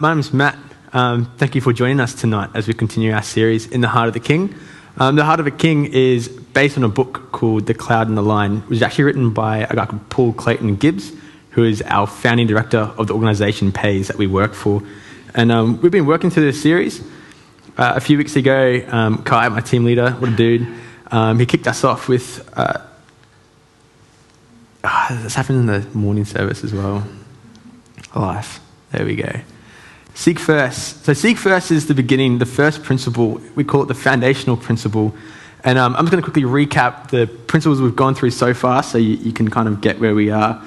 My name's Matt. Um, thank you for joining us tonight as we continue our series in the Heart of the King. Um, the Heart of a King is based on a book called The Cloud and the Line, which is actually written by a guy called Paul Clayton Gibbs, who is our founding director of the organization Pais that we work for. And um, we've been working through this series. Uh, a few weeks ago, um, Kai, my team leader, what a dude, um, he kicked us off with. Uh, uh, this happened in the morning service as well. Life. There we go. Seek first. So, seek first is the beginning, the first principle. We call it the foundational principle. And um, I'm just going to quickly recap the principles we've gone through so far so you, you can kind of get where we are.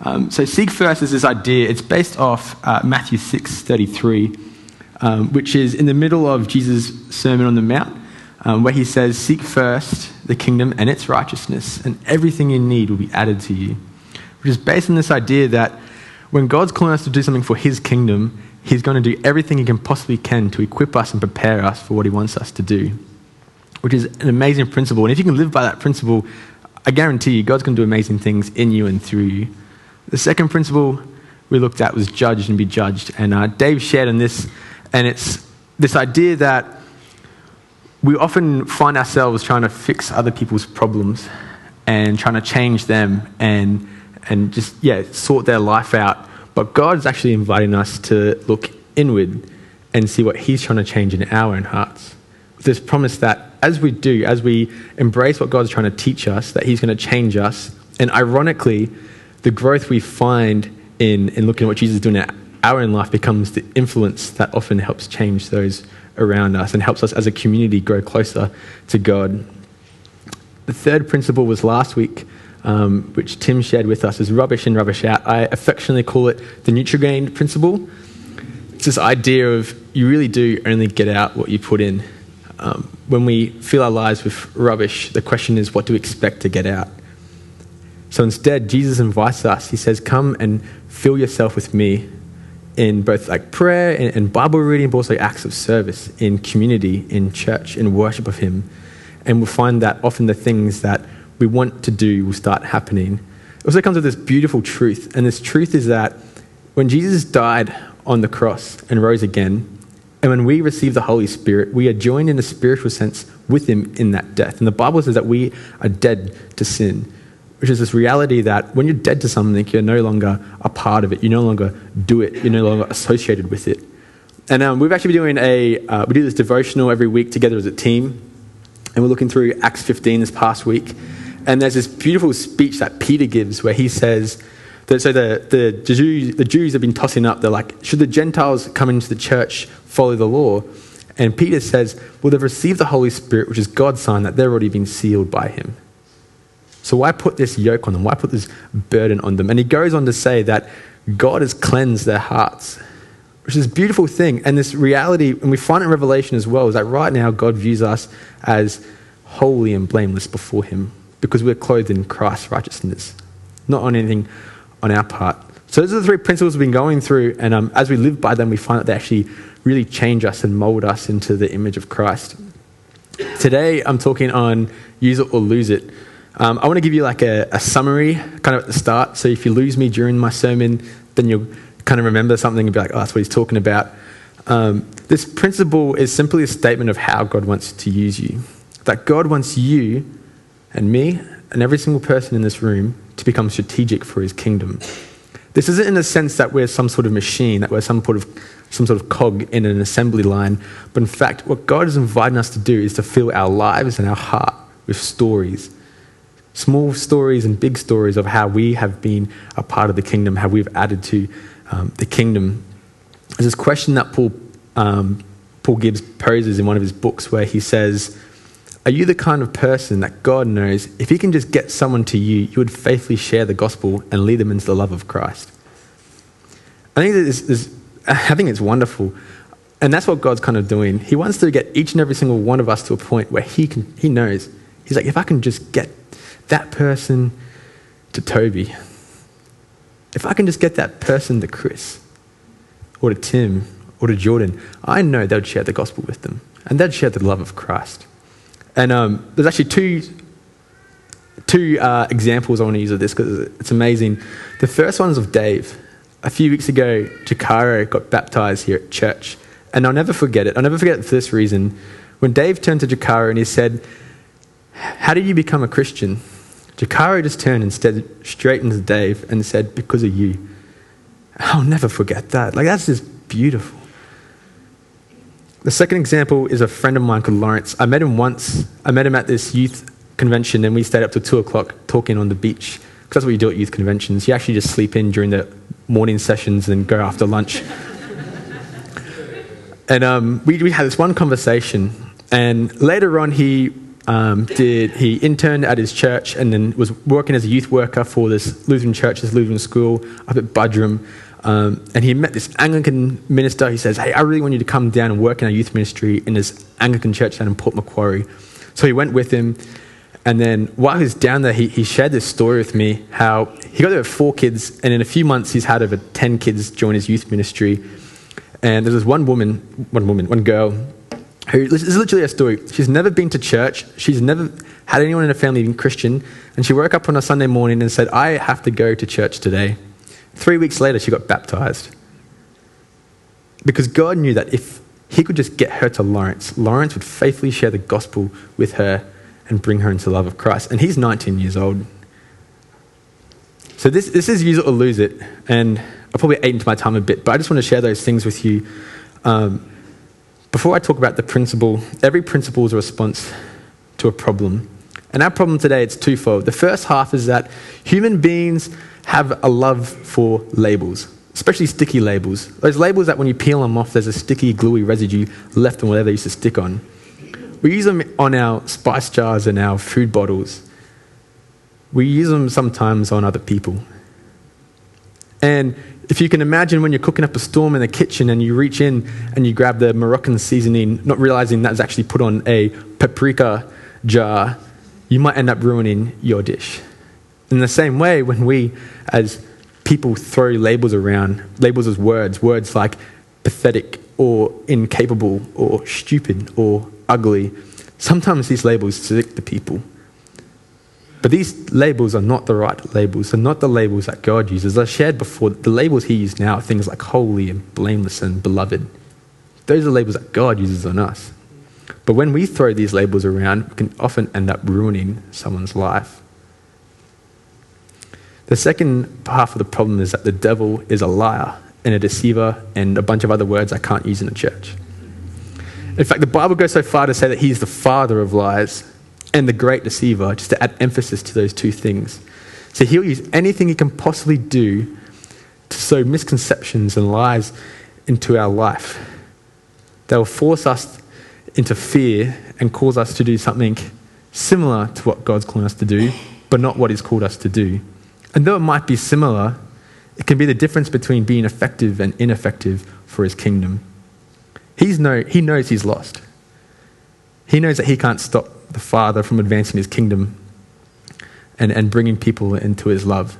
Um, so, seek first is this idea. It's based off uh, Matthew 6 33, um, which is in the middle of Jesus' Sermon on the Mount, um, where he says, Seek first the kingdom and its righteousness, and everything you need will be added to you. Which is based on this idea that when God's calling us to do something for his kingdom, He's going to do everything He can possibly can to equip us and prepare us for what He wants us to do, which is an amazing principle. And if you can live by that principle, I guarantee you, God's going to do amazing things in you and through you. The second principle we looked at was judge and be judged. And uh, Dave shared on this, and it's this idea that we often find ourselves trying to fix other people's problems and trying to change them and, and just, yeah, sort their life out but God's actually inviting us to look inward and see what He's trying to change in our own hearts. With this promise that as we do, as we embrace what God's trying to teach us, that He's going to change us. And ironically, the growth we find in, in looking at what Jesus is doing in our own life becomes the influence that often helps change those around us and helps us as a community grow closer to God. The third principle was last week um, which Tim shared with us, is rubbish in, rubbish out. I affectionately call it the Nutrigrain principle. It's this idea of you really do only get out what you put in. Um, when we fill our lives with rubbish, the question is, what do we expect to get out? So instead, Jesus invites us. He says, Come and fill yourself with me in both like prayer and, and, Bible reading, but also acts of service in community, in church, in worship of Him. And we'll find that often the things that we want to do will start happening. It also comes with this beautiful truth, and this truth is that when Jesus died on the cross and rose again, and when we receive the Holy Spirit, we are joined in a spiritual sense with Him in that death. And the Bible says that we are dead to sin, which is this reality that when you're dead to something, you're no longer a part of it. You no longer do it. You're no longer associated with it. And um, we've actually been doing a, uh, we do this devotional every week together as a team. And we're looking through Acts 15 this past week. And there's this beautiful speech that Peter gives where he says, that, so the, the, Jews, the Jews have been tossing up, they're like, should the Gentiles come into the church follow the law? And Peter says, well, they've received the Holy Spirit, which is God's sign that they've already been sealed by him. So why put this yoke on them? Why put this burden on them? And he goes on to say that God has cleansed their hearts, which is a beautiful thing. And this reality, and we find it in Revelation as well, is that right now God views us as holy and blameless before him because we're clothed in Christ's righteousness, not on anything on our part. So those are the three principles we've been going through, and um, as we live by them, we find that they actually really change us and mold us into the image of Christ. Today, I'm talking on use it or lose it. Um, I want to give you like a, a, summary kind of at the start. So if you lose me during my sermon, then you'll kind of remember something and be like, oh, that's what he's talking about. Um, this principle is simply a statement of how God wants to use you. That God wants you and me and every single person in this room to become strategic for his kingdom. This isn't in the sense that we're some sort of machine, that we're some sort of, some sort of cog in an assembly line, but in fact, what God is inviting us to do is to fill our lives and our heart with stories. Small stories and big stories of how we have been a part of the kingdom, how we've added to um, the kingdom. There's this question that Paul, um, Paul Gibbs poses in one of his books where he says, are you the kind of person that God knows if He can just get someone to you, you would faithfully share the gospel and lead them into the love of Christ? I think, this, this, I think it's wonderful. And that's what God's kind of doing. He wants to get each and every single one of us to a point where He, can, he knows. He's like, if I can just get that person to Toby, if I can just get that person to Chris, or to Tim, or to Jordan, I know they'll share the gospel with them. And they'd share the love of Christ. And um, there's actually two, two uh, examples I want to use of this because it's amazing. The first one is of Dave. a few weeks ago, Jakaro got baptized here at church. And I'll never forget it. I'll never forget it for this reason. When Dave turned to Jakaro and he said, How did you become a Christian? Jakaro just turned and stared straight into Dave and said, Because of you. I'll never forget that. Like, that's just beautiful. The second example is a friend of mine called Lawrence. I met him once. I met him at this youth convention and we stayed up till two o'clock talking on the beach. Because that's what you do at youth conventions. You actually just sleep in during the morning sessions and go after lunch. and um, we, we had this one conversation. And later on, he um, did he interned at his church and then was working as a youth worker for this Lutheran church, this Lutheran school up at Buderim. Um, and he met this Anglican minister. He says, "Hey, I really want you to come down and work in our youth ministry in this Anglican church down in Port Macquarie." So he went with him, and then while he was down there, he, he shared this story with me how he got there with four kids, and in a few months, he's had over 10 kids join his youth ministry. And there's this one woman, one woman, one girl, who, this is literally a story. She's never been to church, she's never had anyone in her family being Christian, and she woke up on a Sunday morning and said, I have to go to church today. Three weeks later, she got baptized. Because God knew that if he could just get her to Lawrence, Lawrence would faithfully share the gospel with her and bring her into the love of Christ. And he's 19 years old. So this, this is use it or lose it. And I probably ate into my time a bit, but I just want to share those things with you. Um, before I talk about the principle, every principle is a response to a problem. And our problem today, it's twofold. The first half is that human beings have a love for labels, especially sticky labels. Those labels that when you peel them off, there's a sticky, gluey residue left on whatever they used to stick on. We use them on our spice jars and our food bottles. We use them sometimes on other people. And if you can imagine when you're cooking up a storm in the kitchen and you reach in and you grab the Moroccan seasoning, not realizing that's actually put on a paprika jar, you might end up ruining your dish. In the same way, when we as people throw labels around, labels as words, words like pathetic or incapable or stupid or ugly. Sometimes these labels stick to people. But these labels are not the right labels. They're not the labels that God uses. I shared before, the labels He uses now are things like holy and blameless and beloved. Those are labels that God uses on us. But when we throw these labels around, we can often end up ruining someone's life. The second half of the problem is that the devil is a liar and a deceiver and a bunch of other words I can't use in a church. In fact, the Bible goes so far to say that he's the father of lies and the great deceiver, just to add emphasis to those two things. So he'll use anything he can possibly do to sow misconceptions and lies into our life. They'll force us into fear and cause us to do something similar to what God's calling us to do, but not what He's called us to do. And though it might be similar, it can be the difference between being effective and ineffective for His kingdom. He's no, he knows he's lost. He knows that he can't stop the Father from advancing his kingdom and, and bringing people into his love.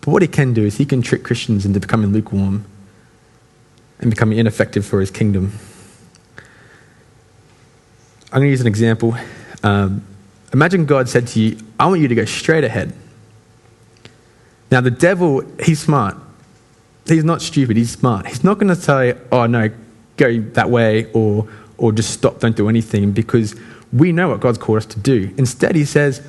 But what he can do is he can trick Christians into becoming lukewarm and becoming ineffective for his kingdom. I'm going to use an example. Um, imagine God said to you, I want you to go straight ahead. Now, the devil, he's smart. He's not stupid, he's smart. He's not going to say, oh, no, go that way or, or just stop, don't do anything, because we know what God's called us to do. Instead, he says,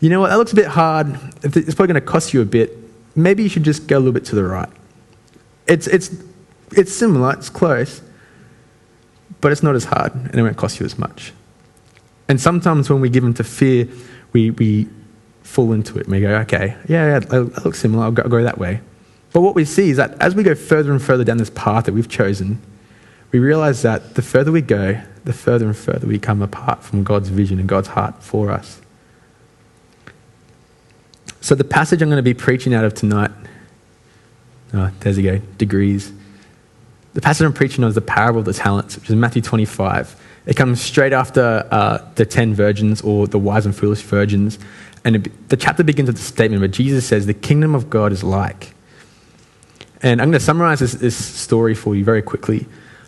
you know what, that looks a bit hard. It's probably going to cost you a bit. Maybe you should just go a little bit to the right. It's, it's, it's similar, it's close, but it's not as hard and it won't cost you as much. And sometimes when we give in to fear, we, we fall into it and we go, okay, yeah, yeah that looks similar, I'll go, I'll go that way. But what we see is that as we go further and further down this path that we've chosen, we realize that the further we go, the further and further we come apart from God's vision and God's heart for us. So, the passage I'm going to be preaching out of tonight, oh, there's you go, degrees. The passage I'm preaching on is the parable of the talents, which is Matthew 25. It comes straight after uh, the 10 virgins or the wise and foolish virgins. And it, the chapter begins with a statement where Jesus says, The kingdom of God is like. And I'm going to summarize this, this story for you very quickly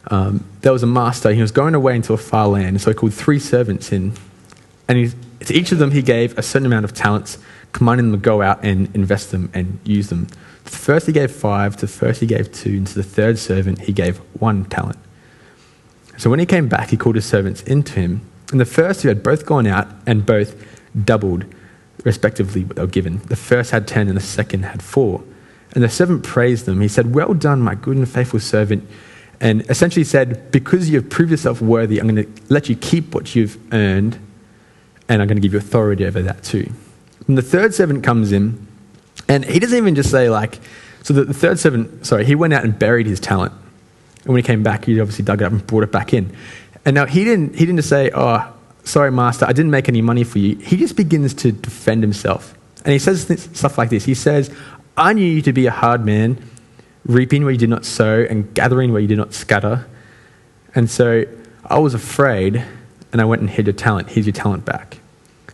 um, there was a master. He was going away into a far land, so he called three servants in. And he, to each of them, he gave a certain amount of talents, commanding them to go out and invest them and use them. To the first he gave five, to the first he gave two, and to the third servant he gave one talent. So when he came back, he called his servants into him. And the first who had both gone out and both doubled, respectively, what they were given. The first had ten, and the second had four. And the servant praised them. He said, Well done, my good and faithful servant. And essentially said, Because you have proved yourself worthy, I'm going to let you keep what you've earned, and I'm going to give you authority over that too. And the third servant comes in, and he doesn't even just say, like, so the, the third servant, sorry, he went out and buried his talent. And when he came back, he obviously dug it up and brought it back in. And now he didn't, he didn't just say, Oh, sorry, master, I didn't make any money for you. He just begins to defend himself. And he says stuff like this He says, I knew you to be a hard man, reaping where you did not sow and gathering where you did not scatter. And so I was afraid, and I went and hid your talent. Here's your talent back.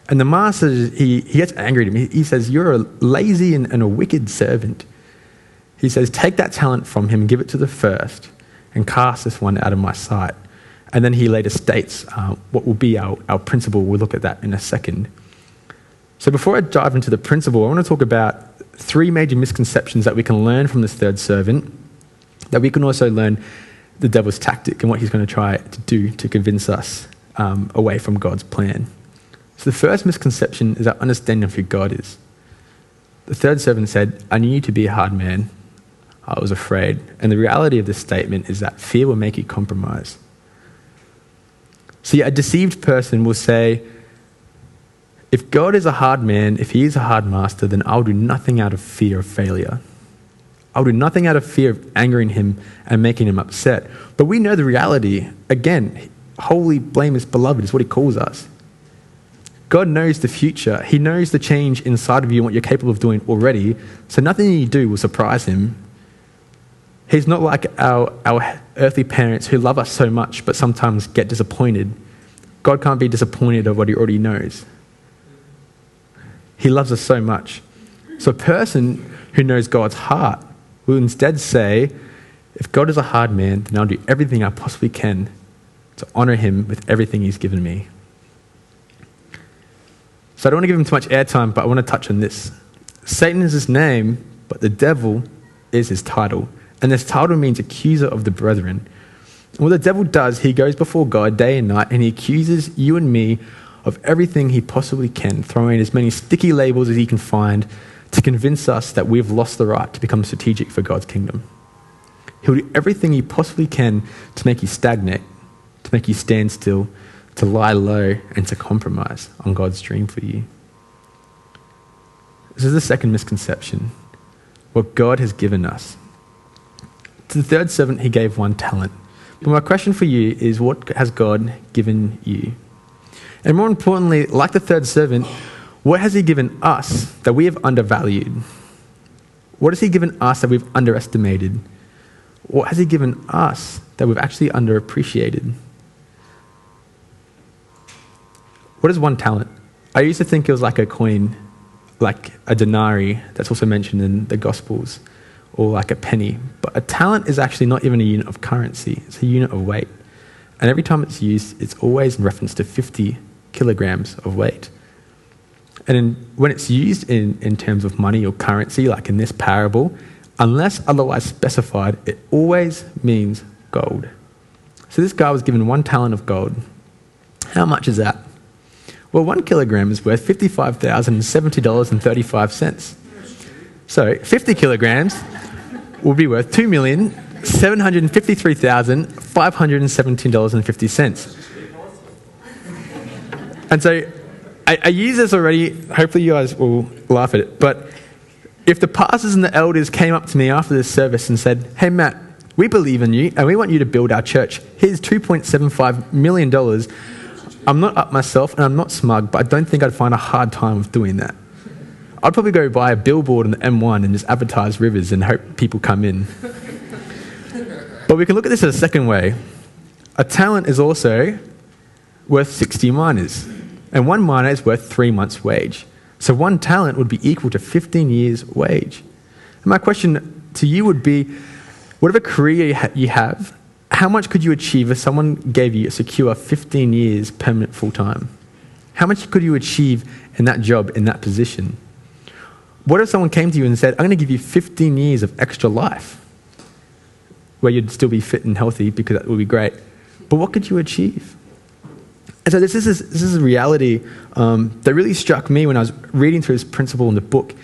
And the master, he, he gets angry at him. He, he says, You're a lazy and, and a wicked servant. He says, Take that talent from him and give it to the first, and cast this one out of my sight. And then he later states uh, what will be our, our principle. We'll look at that in a second. So before I dive into the principle, I want to talk about three major misconceptions that we can learn from this third servant, that we can also learn the devil's tactic and what he's going to try to do to convince us um, away from God's plan. So the first misconception is our understanding of who God is. The third servant said, I knew you to be a hard man. I was afraid. And the reality of this statement is that fear will make you compromise. See, a deceived person will say, if God is a hard man, if he is a hard master, then I'll do nothing out of fear of failure. I'll do nothing out of fear of angering him and making him upset. But we know the reality. Again, holy, blameless, beloved is what he calls us. God knows the future. He knows the change inside of you and what you're capable of doing already. So nothing you do will surprise him. He's not like our, our earthly parents who love us so much but sometimes get disappointed. God can't be disappointed of what he already knows. He loves us so much. So a person who knows God's heart will instead say, if God is a hard man, then I'll do everything I possibly can to honor him with everything he's given me. So I don't want to give him too much airtime, but I want to touch on this. Satan is his name, but the devil is his title. And this title means accuser of the brethren. And what the devil does, he goes before God day and night and he accuses you and me of everything he possibly can, throwing as many sticky labels as he can find to convince us that we've lost the right to become strategic for God's kingdom. He'll do everything he possibly can to make you stagnate, to make you stand still, to lie low, and to compromise on God's dream for you. This is the second misconception what God has given us. To the third servant, he gave one talent. But my question for you is what has God given you? And more importantly, like the third servant, what has he given us that we have undervalued? What has he given us that we've underestimated? What has he given us that we've actually underappreciated? What is one talent? I used to think it was like a coin, like a denarii that's also mentioned in the Gospels, or like a penny. But a talent is actually not even a unit of currency, it's a unit of weight. And every time it's used, it's always in reference to 50 kilograms of weight. And in, when it's used in, in terms of money or currency, like in this parable, unless otherwise specified, it always means gold. So this guy was given one talent of gold. How much is that? Well, one kilogram is worth $55,070.35. So 50 kilograms will be worth $2,753,517.50. And so I, I use this already. Hopefully, you guys will laugh at it. But if the pastors and the elders came up to me after this service and said, Hey, Matt, we believe in you and we want you to build our church. Here's $2.75 million. I'm not up myself and I'm not smug, but I don't think I'd find a hard time of doing that. I'd probably go buy a billboard on the M1 and just advertise rivers and hope people come in. but we can look at this in a second way. A talent is also worth 60 minas and one mina is worth three months' wage. So one talent would be equal to 15 years' wage. And my question to you would be whatever career you have, how much could you achieve if someone gave you a secure 15 years permanent full time? How much could you achieve in that job, in that position? What if someone came to you and said, I'm going to give you 15 years of extra life? Where you'd still be fit and healthy because that would be great. But what could you achieve? And so this is, this is a reality um, that really struck me when I was reading through this principle in the book.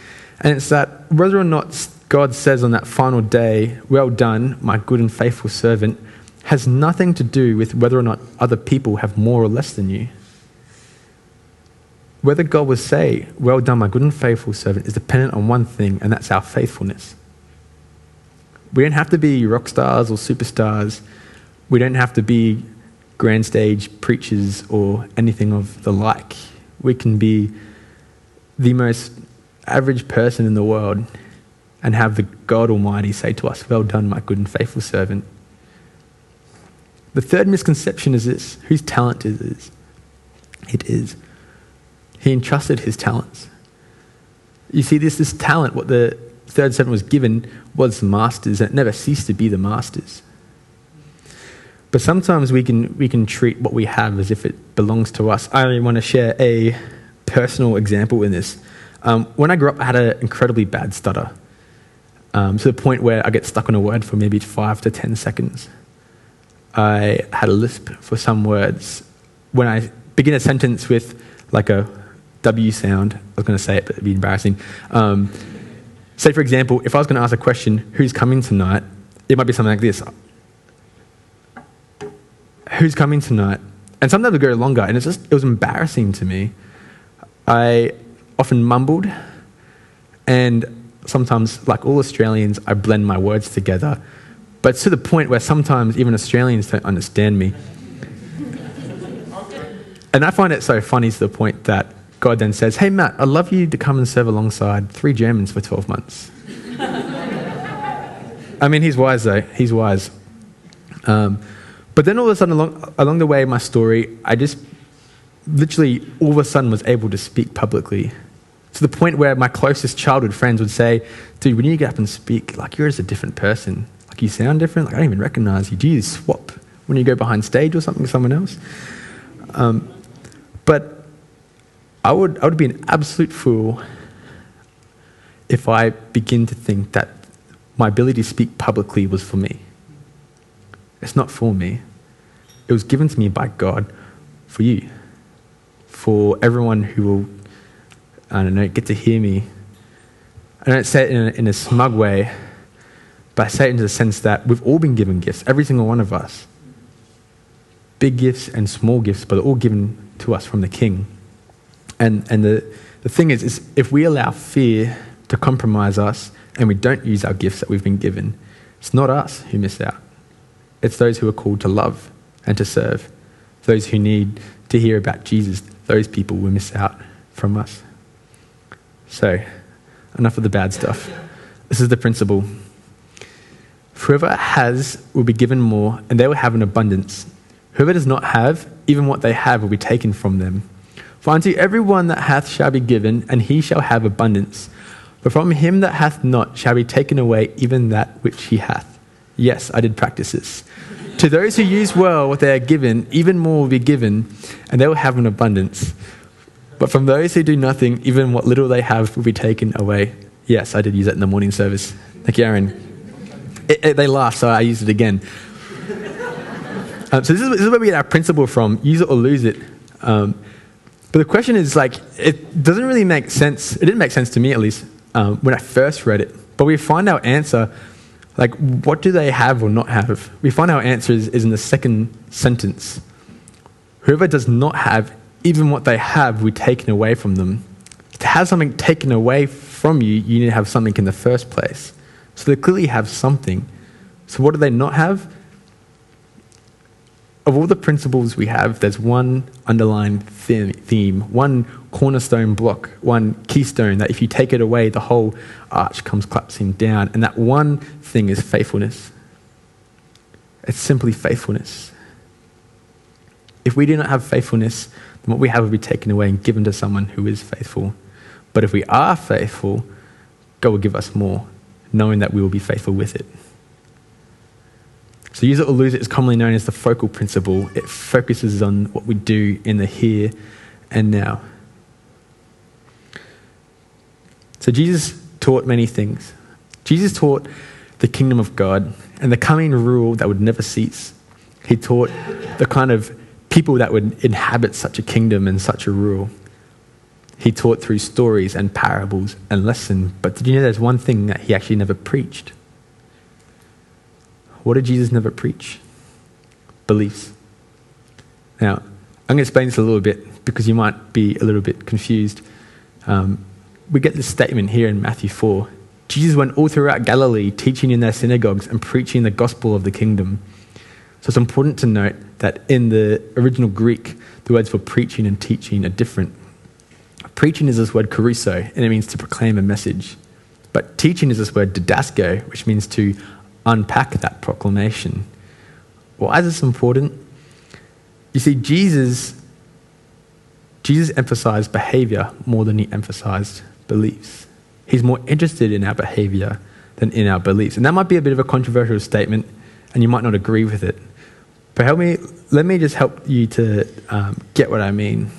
And it's that whether or not God says on that final day, Well done, my good and faithful servant, has nothing to do with whether or not other people have more or less than you. Whether God will say, Well done, my good and faithful servant, is dependent on one thing, and that's our faithfulness. We don't have to be rock stars or superstars. We don't have to be grand stage preachers or anything of the like. We can be the most average person in the world and have the God Almighty say to us, Well done, my good and faithful servant. The third misconception is this whose talent is it? It is. He entrusted his talents. You see, this, this talent, what the third servant was given, was the master's, it never ceased to be the master's. But sometimes we can, we can treat what we have as if it belongs to us. I only want to share a personal example in this. Um, when I grew up, I had an incredibly bad stutter um, to the point where I get stuck on a word for maybe five to ten seconds. I had a lisp for some words. When I begin a sentence with like a W sound, I was going to say it, but it'd be embarrassing. Um, say, for example, if I was going to ask a question, who's coming tonight? It might be something like this Who's coming tonight? And sometimes it would go longer, and it's just, it was embarrassing to me. I often mumbled, and sometimes, like all Australians, I blend my words together. But to the point where sometimes even Australians don't understand me. and I find it so funny to the point that God then says, Hey, Matt, I'd love you to come and serve alongside three Germans for 12 months. I mean, he's wise, though. He's wise. Um, but then all of a sudden, along, along the way of my story, I just literally all of a sudden was able to speak publicly to the point where my closest childhood friends would say, Dude, when you get up and speak, like you're just a different person. Like you sound different. Like I don't even recognize you. Do you swap when you go behind stage or something with someone else? Um, but I would, I would be an absolute fool if I begin to think that my ability to speak publicly was for me. It's not for me. It was given to me by God for you, for everyone who will, I don't know, get to hear me. I don't say it in a, in a smug way, but I say it in the sense that we've all been given gifts, every single one of us. Big gifts and small gifts, but they're all given to us from the King. And, and the, the thing is, is, if we allow fear to compromise us and we don't use our gifts that we've been given, it's not us who miss out. It's those who are called to love and to serve, those who need to hear about Jesus. Those people will miss out from us. So, enough of the bad stuff. This is the principle. Whoever has will be given more, and they will have an abundance. Whoever does not have, even what they have will be taken from them. For unto everyone that hath shall be given, and he shall have abundance. But from him that hath not shall be taken away even that which he hath. Yes, I did practice this. to those who use well what they are given, even more will be given, and they will have an abundance. But from those who do nothing, even what little they have will be taken away. Yes, I did use that in the morning service. Thank you, Aaron. It, it, they laugh, so I used it again. Um, so this is, this is, where we get our principle from: use it or lose it. Um, but the question is, like, it doesn't really make sense. It didn't make sense to me, at least, um, when I first read it. But we find our answer like, what do they have or not have? We find our answer is, is in the second sentence. Whoever does not have, even what they have, we taken away from them. To have something taken away from you, you need to have something in the first place. So they clearly have something. So what do they not have? Of all the principles we have, there's one underlying theme, one cornerstone block, one keystone that if you take it away, the whole arch comes collapsing down. And that one thing is faithfulness. It's simply faithfulness. If we do not have faithfulness, then what we have will be taken away and given to someone who is faithful. But if we are faithful, God will give us more, knowing that we will be faithful with it. So, use it or lose it is commonly known as the focal principle. It focuses on what we do in the here and now. So Jesus taught many things. Jesus taught the kingdom of God and the coming rule that would never cease. He taught the kind of people that would inhabit such a kingdom and such a rule. He taught through stories and parables and lessons. But did you know there's one thing that he actually never preached? What did Jesus never preach? Beliefs. Now, I'm going to explain this a little bit because you might be a little bit confused. Um, we get this statement here in Matthew 4. Jesus went all throughout Galilee, teaching in their synagogues and preaching the gospel of the kingdom. So it's important to note that in the original Greek, the words for preaching and teaching are different. Preaching is this word kerusso, and it means to proclaim a message. But teaching is this word didasko, which means to unpack that proclamation. Why is this important? You see, Jesus, Jesus emphasized behavior more than he emphasized beliefs. He's more interested in our behavior than in our beliefs. And that might be a bit of a controversial statement, and you might not agree with it. But help me, let me just help you to um, get what I mean.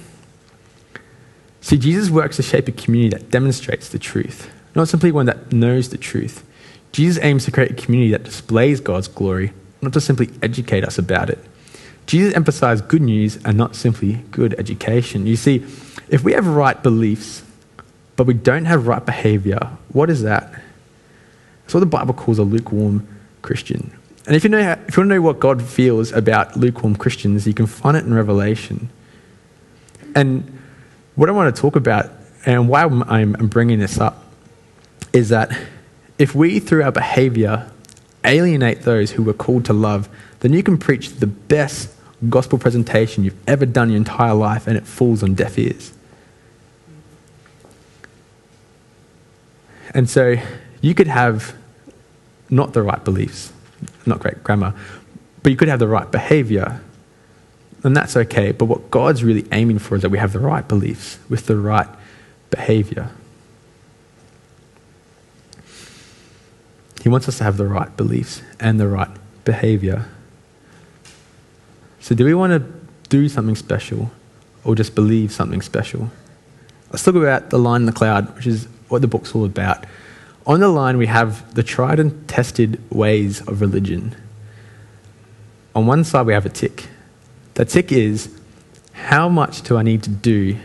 See, Jesus works to shape a community that demonstrates the truth, not simply one that knows the truth. Jesus aims to create a community that displays God's glory, not to simply educate us about it. Jesus emphasized good news and not simply good education. You see, if we have right beliefs, but we don't have right behavior, what is that? It's what the Bible calls a lukewarm Christian. And if you, know, if you want to know what God feels about lukewarm Christians, you can find it in Revelation. And what I want to talk about, and why I'm bringing this up, is that if we, through our behavior, alienate those who we're called to love, then you can preach the best gospel presentation you've ever done your entire life and it falls on deaf ears. And so you could have not the right beliefs, not great grammar, but you could have the right behavior, and that's okay. But what God's really aiming for is that we have the right beliefs with the right behavior. He wants us to have the right beliefs and the right behavior. So, do we want to do something special or just believe something special? Let's talk about the line in the cloud, which is what the book's all about. On the line, we have the tried and tested ways of religion. On one side, we have a tick. The tick is how much do I need to do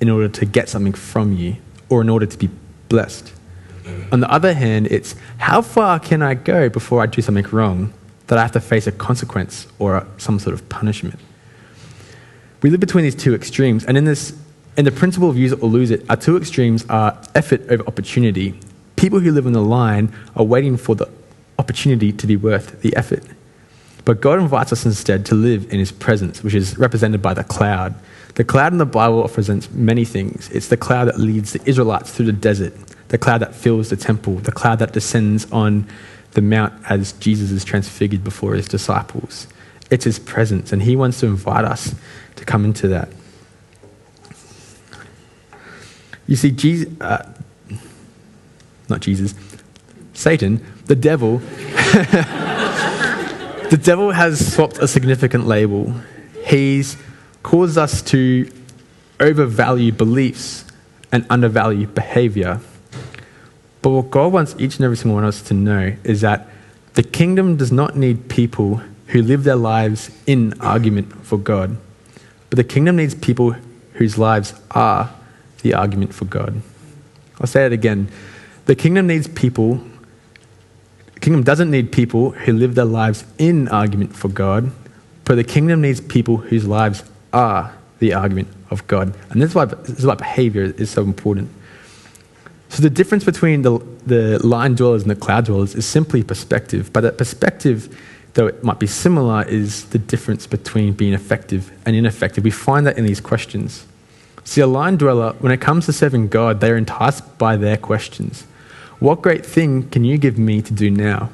in order to get something from you or in order to be blessed? On the other hand, it's how far can I go before I do something wrong that I have to face a consequence or some sort of punishment. We live between these two extremes, and in this, in the principle of use it or lose it, our two extremes are effort over opportunity. People who live on the line are waiting for the opportunity to be worth the effort. But God invites us instead to live in His presence, which is represented by the cloud. The cloud in the Bible represents many things. It's the cloud that leads the Israelites through the desert, the cloud that fills the temple, the cloud that descends on the mount as Jesus is transfigured before his disciples. It's his presence, and he wants to invite us to come into that. You see, Jesus, uh, not Jesus, Satan, the devil, the devil has swapped a significant label. He's caused us to overvalue beliefs and undervalue behavior. But what God wants each and every single one of us to know is that the kingdom does not need people who live their lives in argument for God, but the kingdom needs people whose lives are the argument for God. I'll say it again. The kingdom needs people, the kingdom doesn't need people who live their lives in argument for God, but the kingdom needs people whose lives are the argument of God. And this is why, this is why behavior is so important. So the difference between the, the line dwellers and the cloud dwellers is simply perspective. But that perspective, though it might be similar, is the difference between being effective and ineffective. We find that in these questions. See, a line dweller, when it comes to serving God, they're enticed by their questions. What great thing can you give me to do now?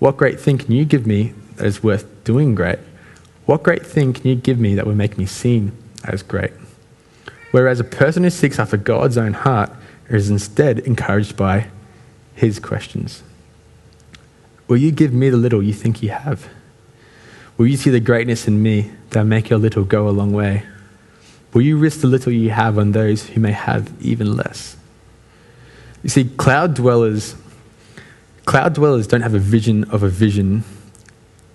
What great thing can you give me that is worth doing great? What great thing can you give me that will make me seen as great? Whereas a person who seeks after God's own heart is instead encouraged by his questions. Will you give me the little you think you have? Will you see the greatness in me that make your little go a long way? Will you risk the little you have on those who may have even less? You see, cloud dwellers, cloud dwellers don't have a vision of a vision.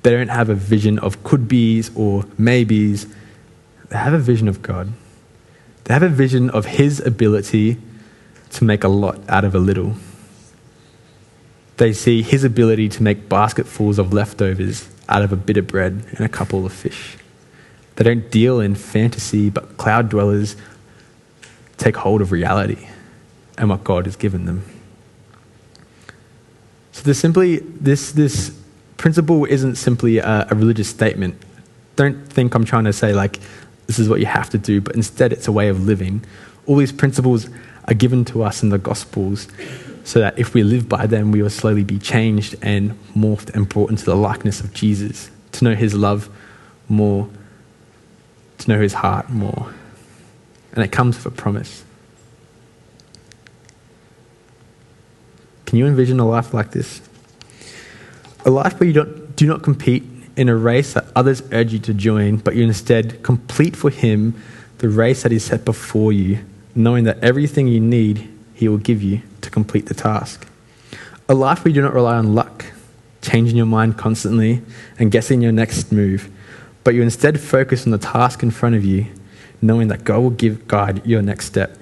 They don't have a vision of could be's or maybes. They have a vision of God. They have a vision of His ability to make a lot out of a little. They see His ability to make basketfuls of leftovers out of a bit of bread and a couple of fish. They don't deal in fantasy, but cloud dwellers take hold of reality and what God has given them. So there's simply this this principle isn't simply a, a religious statement. Don't think I'm trying to say like this is what you have to do, but instead it's a way of living. All these principles are given to us in the Gospels so that if we live by them, we will slowly be changed and morphed and brought into the likeness of Jesus, to know his love more, to know his heart more. And it comes with a promise. Can you envision a life like this? A life where you don't, do not compete in a race that others urge you to join, but you instead complete for Him the race that is set before you, knowing that everything you need, He will give you to complete the task. A life where you do not rely on luck, changing your mind constantly and guessing your next move, but you instead focus on the task in front of you, knowing that God will give guide your next step.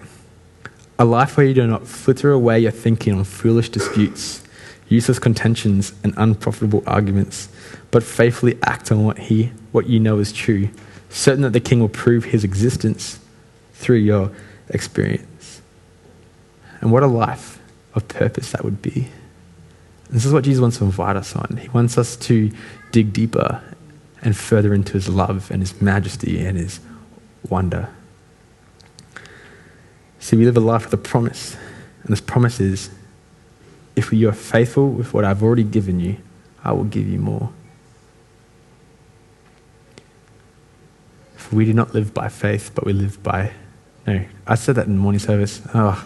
A life where you do not flitter away your thinking on foolish disputes, useless contentions, and unprofitable arguments, but faithfully act on what, he, what you know is true, certain that the King will prove his existence through your experience. And what a life of purpose that would be. This is what Jesus wants to invite us on. He wants us to dig deeper and further into his love and his majesty and his wonder. See, we live a life with a promise. And this promise is if you are faithful with what I've already given you, I will give you more. For we do not live by faith, but we live by. No, I said that in morning service. Oh.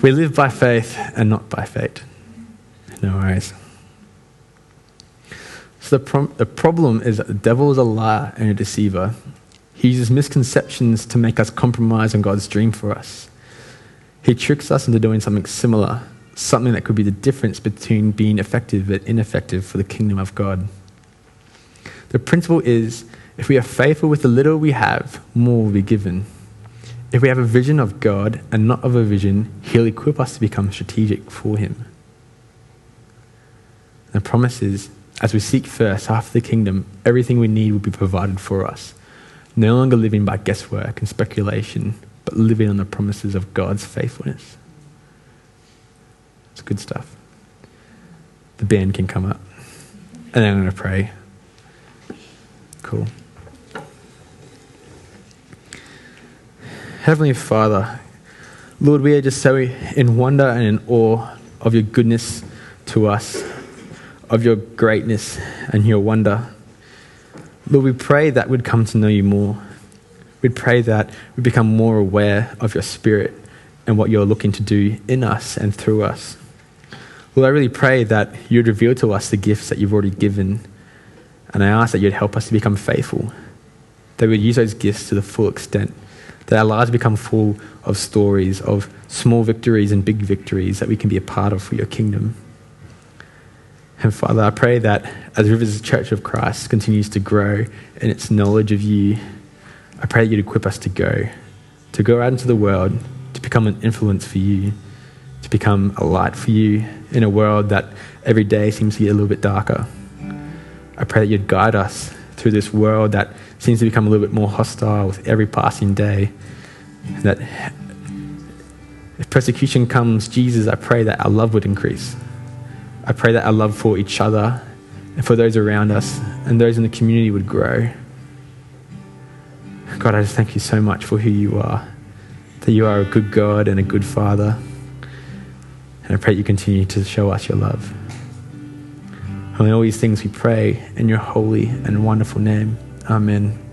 We live by faith and not by fate. No worries. So the, prom- the problem is that the devil is a liar and a deceiver. He uses misconceptions to make us compromise on God's dream for us. He tricks us into doing something similar, something that could be the difference between being effective and ineffective for the kingdom of God. The principle is if we are faithful with the little we have, more will be given. If we have a vision of God and not of a vision, He'll equip us to become strategic for Him. The promise is as we seek first after the kingdom, everything we need will be provided for us no longer living by guesswork and speculation, but living on the promises of God's faithfulness. It's good stuff. The band can come up. And then I'm going to pray. Cool. Heavenly Father, Lord, we are just so in wonder and in awe of your goodness to us, of your greatness and your wonder. Lord, we pray that we'd come to know you more. We'd pray that we'd become more aware of your spirit and what you're looking to do in us and through us. Lord, I really pray that you'd reveal to us the gifts that you've already given. And I ask that you'd help us to become faithful, that we'd use those gifts to the full extent, that our lives become full of stories of small victories and big victories that we can be a part of for your kingdom. And Father, I pray that as Rivers Church of Christ continues to grow in its knowledge of you, I pray that you'd equip us to go, to go out into the world, to become an influence for you, to become a light for you in a world that every day seems to get a little bit darker. I pray that you'd guide us through this world that seems to become a little bit more hostile with every passing day. That if persecution comes, Jesus, I pray that our love would increase. I pray that our love for each other and for those around us and those in the community would grow. God, I just thank you so much for who you are, that you are a good God and a good Father. And I pray you continue to show us your love. And all these things we pray in your holy and wonderful name. Amen.